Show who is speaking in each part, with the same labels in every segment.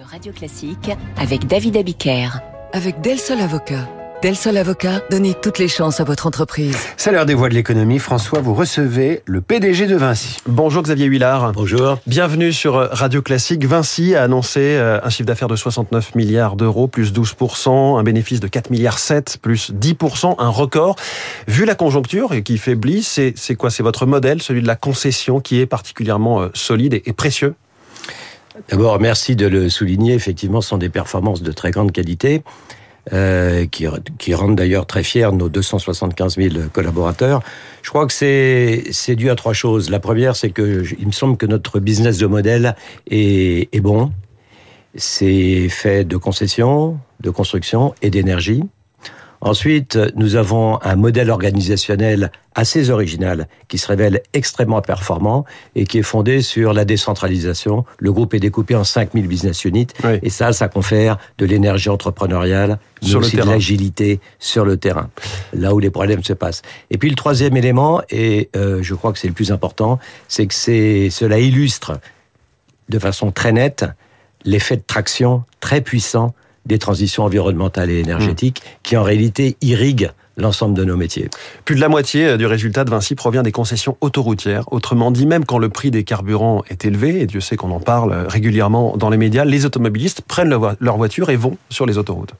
Speaker 1: de Radio Classique avec David Abiker.
Speaker 2: Avec Del Sol Avocat. Del Sol Avocat, donnez toutes les chances à votre entreprise.
Speaker 3: C'est l'heure des voix de l'économie. François, vous recevez le PDG de Vinci.
Speaker 4: Bonjour Xavier Huillard.
Speaker 5: Bonjour.
Speaker 4: Bienvenue sur Radio Classique. Vinci a annoncé euh, un chiffre d'affaires de 69 milliards d'euros, plus 12%, un bénéfice de 4 milliards 7, plus 10%, un record. Vu la conjoncture qui faiblit, c'est quoi? C'est votre modèle, celui de la concession, qui est particulièrement euh, solide et précieux?
Speaker 5: D'abord, merci de le souligner. Effectivement, ce sont des performances de très grande qualité. Euh, qui, qui, rendent d'ailleurs très fiers nos 275 000 collaborateurs. Je crois que c'est dû à trois choses. La première, c'est que il me semble que notre business de modèle est, est bon. C'est fait de concessions, de construction et d'énergie. Ensuite, nous avons un modèle organisationnel assez original qui se révèle extrêmement performant et qui est fondé sur la décentralisation. Le groupe est découpé en 5000 business units et ça, ça confère de l'énergie entrepreneuriale, mais sur aussi de l'agilité sur le terrain, là où les problèmes se passent. Et puis le troisième élément, et euh, je crois que c'est le plus important, c'est que cela illustre de façon très nette l'effet de traction très puissant des transitions environnementales et énergétiques mmh. qui en réalité irriguent l'ensemble de nos métiers.
Speaker 4: Plus de la moitié euh, du résultat de Vinci provient des concessions autoroutières. Autrement dit, même quand le prix des carburants est élevé, et Dieu sait qu'on en parle euh, régulièrement dans les médias, les automobilistes prennent leur voiture et vont sur les autoroutes.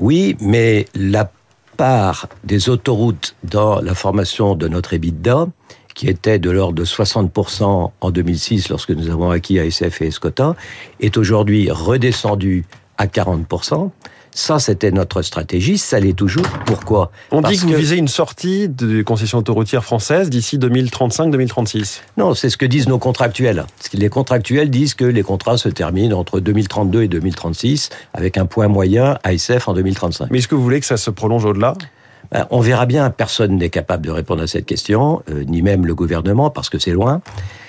Speaker 5: Oui, mais la part des autoroutes dans la formation de notre EBITDA, qui était de l'ordre de 60% en 2006 lorsque nous avons acquis ASF et Escota, est aujourd'hui redescendue à 40%. Ça, c'était notre stratégie, ça l'est toujours. Pourquoi?
Speaker 4: On dit que vous visez une sortie des concessions autoroutières françaises d'ici 2035-2036.
Speaker 5: Non, c'est ce que disent nos contractuels. Les contractuels disent que les contrats se terminent entre 2032 et 2036, avec un point moyen ASF en 2035.
Speaker 4: Mais est-ce que vous voulez que ça se prolonge au-delà?
Speaker 5: Ben, on verra bien, personne n'est capable de répondre à cette question, euh, ni même le gouvernement, parce que c'est loin.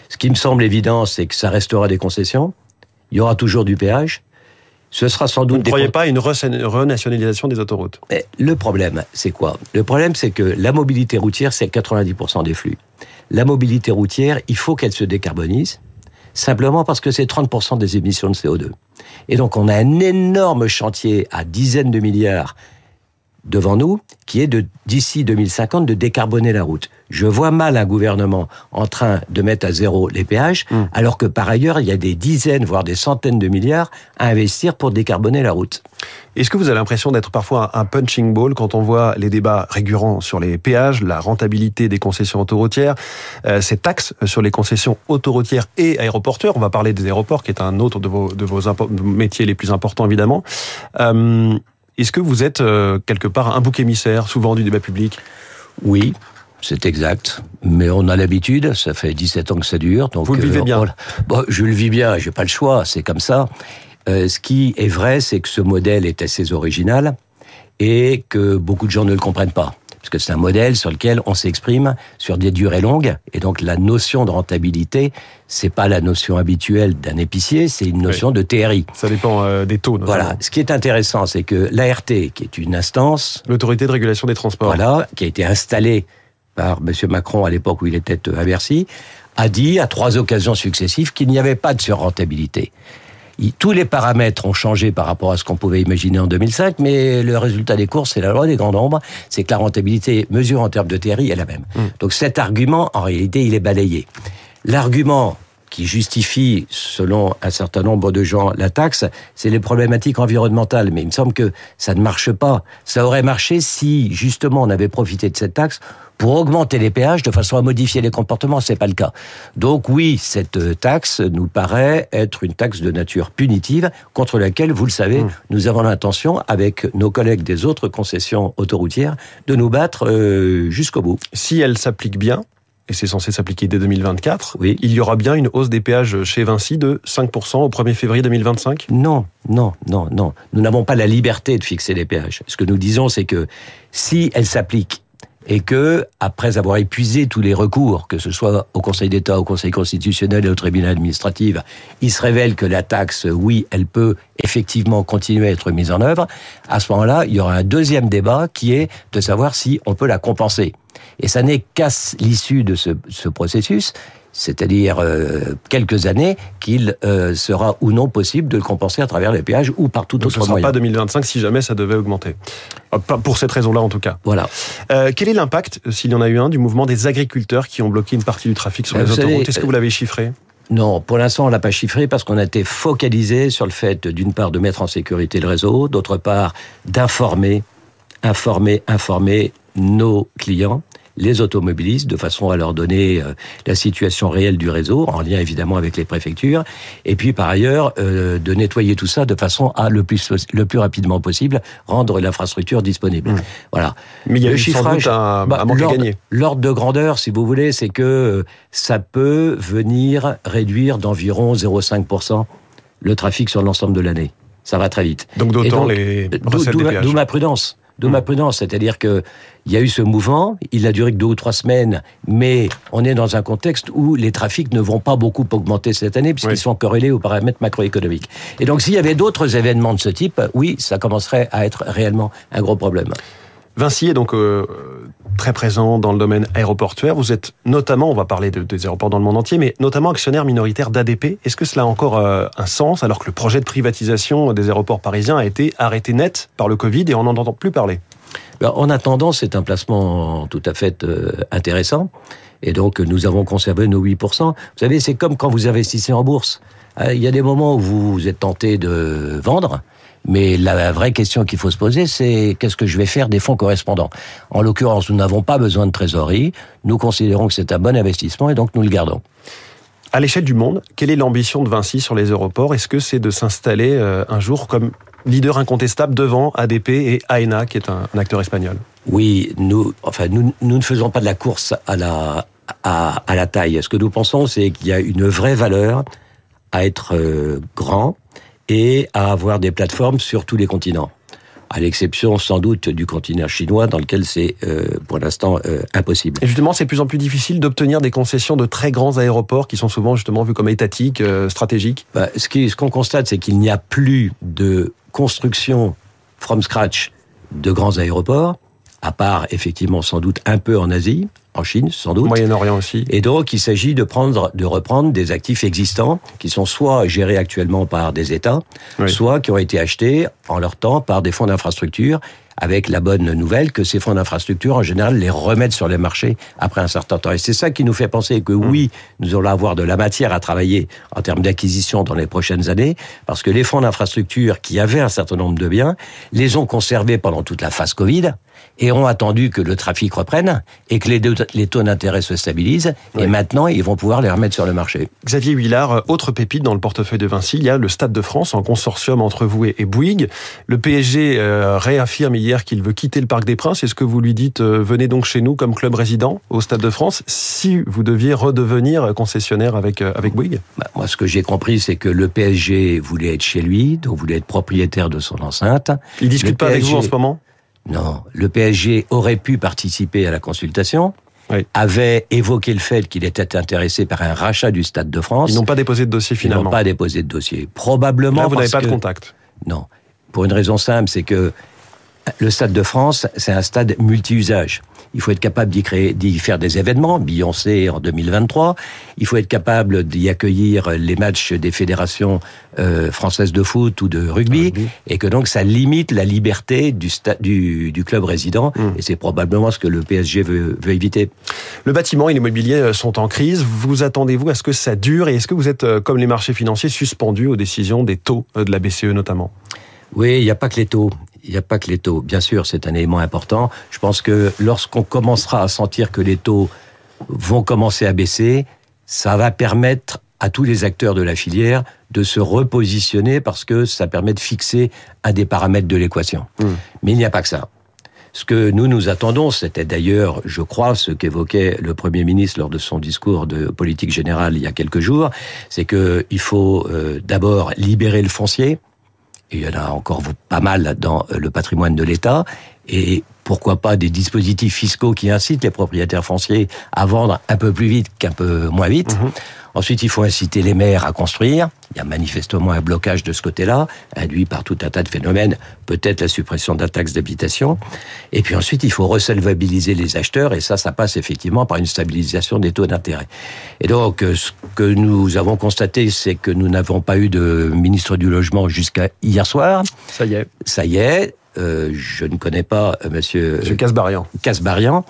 Speaker 5: Ce qui me semble évident, c'est que ça restera des concessions, il y aura toujours du péage,
Speaker 4: ce sera sans doute. Vous ne croyez pas à une renationalisation des autoroutes?
Speaker 5: Le problème, c'est quoi? Le problème, c'est que la mobilité routière, c'est 90% des flux. La mobilité routière, il faut qu'elle se décarbonise, simplement parce que c'est 30% des émissions de CO2. Et donc, on a un énorme chantier à dizaines de milliards devant nous, qui est de d'ici 2050 de décarboner la route. Je vois mal un gouvernement en train de mettre à zéro les péages, hmm. alors que par ailleurs, il y a des dizaines, voire des centaines de milliards à investir pour décarboner la route.
Speaker 4: Est-ce que vous avez l'impression d'être parfois un punching ball quand on voit les débats récurrents sur les péages, la rentabilité des concessions autoroutières, euh, ces taxes sur les concessions autoroutières et aéroportuaires On va parler des aéroports, qui est un autre de vos, de vos métiers les plus importants, évidemment. Euh, est-ce que vous êtes euh, quelque part un bouc émissaire, souvent du débat public?
Speaker 5: Oui, c'est exact. Mais on a l'habitude, ça fait 17 ans que ça dure.
Speaker 4: Donc vous le vivez euh, bien
Speaker 5: bon, Je le vis bien, j'ai pas le choix, c'est comme ça. Euh, ce qui est vrai, c'est que ce modèle est assez original et que beaucoup de gens ne le comprennent pas parce que c'est un modèle sur lequel on s'exprime sur des durées longues, et donc la notion de rentabilité, c'est pas la notion habituelle d'un épicier, c'est une notion de TRI.
Speaker 4: Ça dépend euh, des taux.
Speaker 5: Voilà. Ce qui est intéressant, c'est que l'ART, qui est une instance,
Speaker 4: l'autorité de régulation des transports,
Speaker 5: voilà, qui a été installée par M. Macron à l'époque où il était à Bercy, a dit à trois occasions successives qu'il n'y avait pas de surrentabilité tous les paramètres ont changé par rapport à ce qu'on pouvait imaginer en 2005, mais le résultat des courses, c'est la loi des grands nombres, c'est que la rentabilité mesure en termes de TRI est la même. Mmh. Donc cet argument, en réalité, il est balayé. L'argument qui justifie, selon un certain nombre de gens, la taxe, c'est les problématiques environnementales. Mais il me semble que ça ne marche pas. Ça aurait marché si, justement, on avait profité de cette taxe pour augmenter les péages de façon à modifier les comportements. C'est pas le cas. Donc oui, cette euh, taxe nous paraît être une taxe de nature punitive contre laquelle, vous le savez, mmh. nous avons l'intention, avec nos collègues des autres concessions autoroutières, de nous battre euh, jusqu'au bout.
Speaker 4: Si elle s'applique bien, et c'est censé s'appliquer dès 2024,
Speaker 5: oui.
Speaker 4: il y aura bien une hausse des péages chez Vinci de 5% au 1er février 2025
Speaker 5: Non, non, non, non. Nous n'avons pas la liberté de fixer les péages. Ce que nous disons, c'est que si elle s'applique et que, après avoir épuisé tous les recours, que ce soit au Conseil d'État, au Conseil constitutionnel et au tribunal administratif, il se révèle que la taxe, oui, elle peut effectivement continuer à être mise en œuvre, à ce moment-là, il y aura un deuxième débat qui est de savoir si on peut la compenser. Et ça n'est qu'à l'issue de ce, ce processus c'est-à-dire euh, quelques années, qu'il euh, sera ou non possible de le compenser à travers les péages ou par tout
Speaker 4: Donc
Speaker 5: autre
Speaker 4: ce ne sera
Speaker 5: moyen.
Speaker 4: pas 2025 si jamais ça devait augmenter. Euh, Pas pour cette raison-là en tout cas.
Speaker 5: Voilà.
Speaker 4: Euh, quel est l'impact, s'il y en a eu un, du mouvement des agriculteurs qui ont bloqué une partie du trafic sur les autoroutes Est-ce que vous l'avez chiffré?
Speaker 5: Non, pour l'instant, on l'a pas chiffré parce qu'on a été focalisé sur le fait, d'une part, de mettre en sécurité le réseau, d'autre part, d'informer, informer, informer nos clients, les automobilistes, de façon à leur donner euh, la situation réelle du réseau, en lien évidemment avec les préfectures, et puis par ailleurs, euh, de nettoyer tout ça de façon à le plus, le plus rapidement possible rendre l'infrastructure disponible.
Speaker 4: Mmh.
Speaker 5: Voilà.
Speaker 4: Mais il y a
Speaker 5: Le
Speaker 4: eu sans
Speaker 5: chiffrage,
Speaker 4: doute un,
Speaker 5: bah,
Speaker 4: gagner.
Speaker 5: L'ordre de grandeur, si vous voulez, c'est que euh, ça peut venir réduire d'environ 0,5% le trafic sur l'ensemble de l'année. Ça va très vite.
Speaker 4: Donc d'autant les
Speaker 5: d'où ma prudence. D'où
Speaker 4: Mm.
Speaker 5: ma prudence, c'est-à-dire que il y a eu ce mouvement, il a duré que deux ou trois semaines, mais on est dans un contexte où les trafics ne vont pas beaucoup augmenter cette année puisqu'ils
Speaker 4: Oui.
Speaker 5: sont corrélés aux paramètres macroéconomiques. Et donc s'il y avait d'autres événements de ce type, oui, ça commencerait à être réellement un gros problème.
Speaker 4: Vinci est donc euh, très présent dans le domaine aéroportuaire. Vous êtes notamment, on va parler de- des aéroports dans le monde entier, mais notamment actionnaire minoritaire d'ADP. Est-ce que cela a encore euh, un sens alors que le projet de privatisation des aéroports parisiens a été arrêté net par le Covid et on n'en entend plus parler?
Speaker 5: Ben, En attendant, c'est un placement tout à fait euh, intéressant. Et donc, nous avons conservé nos 8%. Vous savez, c'est comme quand vous investissez en bourse. Euh, Il y a des moments où vous êtes tenté de vendre, mais la vraie question qu'il faut se poser, c'est qu'est-ce que je vais faire des fonds correspondants? En l'occurrence, nous n'avons pas besoin de trésorerie. Nous considérons que c'est un bon investissement et donc nous le gardons.
Speaker 4: À l'échelle du monde, quelle est l'ambition de Vinci sur les aéroports? Est-ce que c'est de s'installer euh, un jour comme leader incontestable devant ADP et AENA, qui est un, acteur espagnol?
Speaker 5: Oui, nous, enfin, nous, nous ne faisons pas de la course à la, à, à la taille. Ce que nous pensons, c'est qu'il y a une vraie valeur à être euh, grand et à avoir des plateformes sur tous les continents. À l'exception, sans doute, du continent chinois, dans lequel c'est, euh, pour l'instant, euh, impossible.
Speaker 4: Et justement, c'est de plus en plus difficile d'obtenir des concessions de très grands aéroports qui sont souvent justement vus comme étatiques, euh, stratégiques.
Speaker 5: Bah, ce qu'on constate, c'est qu'il n'y a plus de construction from scratch de grands aéroports, à part effectivement sans doute un peu en Asie, en Chine sans doute.
Speaker 4: Moyen-Orient aussi.
Speaker 5: Et donc, il s'agit de prendre, de reprendre des actifs existants qui sont soit gérés actuellement par des États,
Speaker 4: Oui.
Speaker 5: soit qui ont été achetés en leur temps par des fonds d'infrastructure, avec la bonne nouvelle que ces fonds d'infrastructure, en général, les remettent sur les marchés après un certain temps. Et c'est ça qui nous fait penser que oui, nous allons avoir de la matière à travailler en termes d'acquisition dans les prochaines années, parce que les fonds d'infrastructure qui avaient un certain nombre de biens, les ont conservés pendant toute la phase Covid et ont attendu que le trafic reprenne et que les, deux- les taux d'intérêt se stabilisent.
Speaker 4: Oui.
Speaker 5: Et maintenant, ils vont pouvoir les remettre sur le marché.
Speaker 4: Xavier Huillard, euh, autre pépite dans le portefeuille de Vinci, il y a le Stade de France en consortium entre vous et Bouygues. Le PSG euh, réaffirme hier qu'il veut quitter le Parc des Princes. Est-ce que vous lui dites euh, venez donc chez nous comme club résident au Stade de France si vous deviez redevenir concessionnaire avec avec Bouygues
Speaker 5: Bah, moi, ce que j'ai compris, c'est que le PSG voulait être chez lui, donc voulait être propriétaire de son enceinte.
Speaker 4: Il discute
Speaker 5: Le
Speaker 4: pas avec vous en ce moment?
Speaker 5: Non, le PSG aurait pu participer à la consultation,
Speaker 4: Oui.
Speaker 5: avait évoqué le fait qu'il était intéressé par un rachat du Stade de France.
Speaker 4: Ils n'ont pas déposé de dossier
Speaker 5: Ils n'ont
Speaker 4: finalement.
Speaker 5: pas déposé de dossier. Probablement
Speaker 4: Là, vous n'avez pas de contact.
Speaker 5: Non. Pour une raison simple, c'est que le Stade de France, c'est un stade multi-usage. Il faut être capable d'y créer, d'y faire des événements, Beyoncé en 2023. Il faut être capable d'y accueillir les matchs des fédérations euh, françaises de foot ou de rugby,
Speaker 4: Rugby.
Speaker 5: et que donc ça limite la liberté du, sta- du, du club résident.
Speaker 4: Mm.
Speaker 5: Et c'est probablement ce que le PSG veut, veut éviter.
Speaker 4: Le bâtiment et l'immobilier euh, sont en crise. Vous attendez-vous à ce que ça dure? Et est-ce que vous êtes, euh, comme les marchés financiers, suspendu aux décisions des taux euh, de la BCE notamment?
Speaker 5: Oui, il n'y a pas que les taux. Il n'y a pas que les taux. Bien sûr, c'est un élément important. Je pense que lorsqu'on commencera à sentir que les taux vont commencer à baisser, ça va permettre à tous les acteurs de la filière de se repositionner parce que ça permet de fixer un des paramètres de l'équation.
Speaker 4: Mm.
Speaker 5: Mais il n'y a pas que ça. Ce que nous nous attendons, c'était d'ailleurs, je crois, ce qu'évoquait le Premier ministre lors de son discours de politique générale il y a quelques jours, c'est que il faut euh, d'abord libérer le foncier, il y en a encore pas mal dans euh, le patrimoine de l'État, et pourquoi pas des dispositifs fiscaux qui incitent les propriétaires fonciers à vendre un peu plus vite qu'un peu moins vite.
Speaker 4: Mhm.
Speaker 5: Ensuite, il faut inciter les maires à construire. Il y a manifestement un blocage de ce côté-là, induit par tout un tas de phénomènes, peut-être la suppression de la taxe d'habitation. Et puis ensuite, il faut resolvabiliser les acheteurs, et ça, ça passe effectivement par une stabilisation des taux d'intérêt. Et donc, euh, ce que nous avons constaté, c'est que nous n'avons pas eu de ministre du Logement jusqu'à hier soir.
Speaker 4: Ça y est.
Speaker 5: Ça y est, euh, je ne connais pas euh, Monsieur,
Speaker 4: Monsieur Casbarian.
Speaker 5: Casbarian.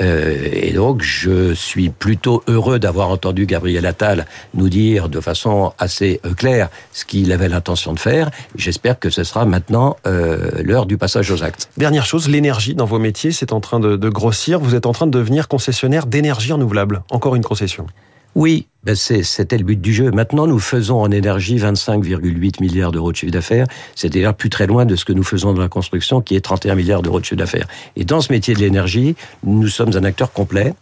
Speaker 5: Euh, et donc, je suis plutôt heureux d'avoir entendu Gabriel Attal nous dire de façon assez euh, claire ce qu'il avait l'intention de faire. J'espère que ce sera maintenant euh, l'heure du passage aux actes.
Speaker 4: Dernière chose, l'énergie dans vos métiers, c'est en train de, de grossir. Vous êtes en train de devenir concessionnaire d'énergie renouvelable. Encore une concession.
Speaker 5: Oui, ben c'est- c'était le but du jeu. Maintenant, nous faisons en énergie 25,8 milliards d'euros de chiffre d'affaires. C'est d'ailleurs plus très loin de ce que nous faisons dans la construction, qui est 31 milliards d'euros de chiffre d'affaires. Et dans ce métier de l'énergie, nous sommes un acteur complet,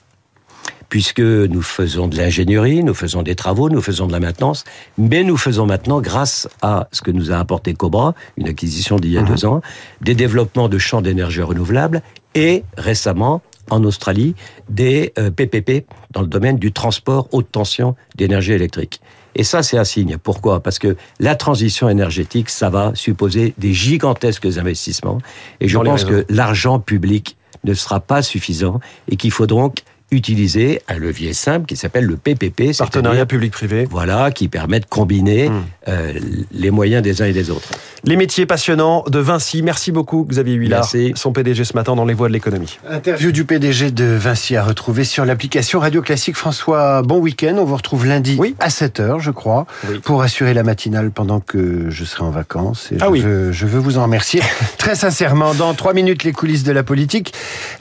Speaker 5: puisque nous faisons de l'ingénierie, nous faisons des travaux, nous faisons de la maintenance, mais nous faisons maintenant, grâce à ce que nous a apporté Cobra, une acquisition d'il y a
Speaker 4: Mhm.
Speaker 5: deux ans, des développements de champs d'énergie renouvelable et récemment, en Australie, des euh, PPP dans le domaine du transport haute tension d'énergie électrique. Et ça, c'est un signe. Pourquoi? Parce que la transition énergétique, ça va supposer des gigantesques investissements. Et je pense que l'argent public ne sera pas suffisant et qu'il faut donc utiliser un levier simple qui s'appelle le PPP,
Speaker 4: Partenariat public-privé.
Speaker 5: voilà, qui permet de combiner
Speaker 4: Hmm.
Speaker 5: euh, les moyens des uns et des autres.
Speaker 4: Les métiers passionnants de Vinci. Merci beaucoup, Xavier Huillard,
Speaker 5: Merci.
Speaker 4: son PDG ce matin dans Les Voies de l'économie.
Speaker 3: Interview du PDG de Vinci à retrouver sur l'application Radio Classique. François, bon week-end. On vous retrouve lundi
Speaker 4: Oui.
Speaker 3: à 7h, je crois,
Speaker 4: Oui.
Speaker 3: pour assurer la matinale pendant que je serai en vacances. Et
Speaker 4: Ah
Speaker 3: je,
Speaker 4: oui.
Speaker 3: veux, je veux vous en remercier très sincèrement. Dans trois minutes, les coulisses de la politique.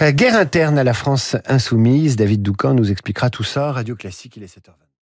Speaker 3: Euh, guerre interne à la France insoumise. David Doucan nous expliquera tout ça. Radio Classique, il est 7h20.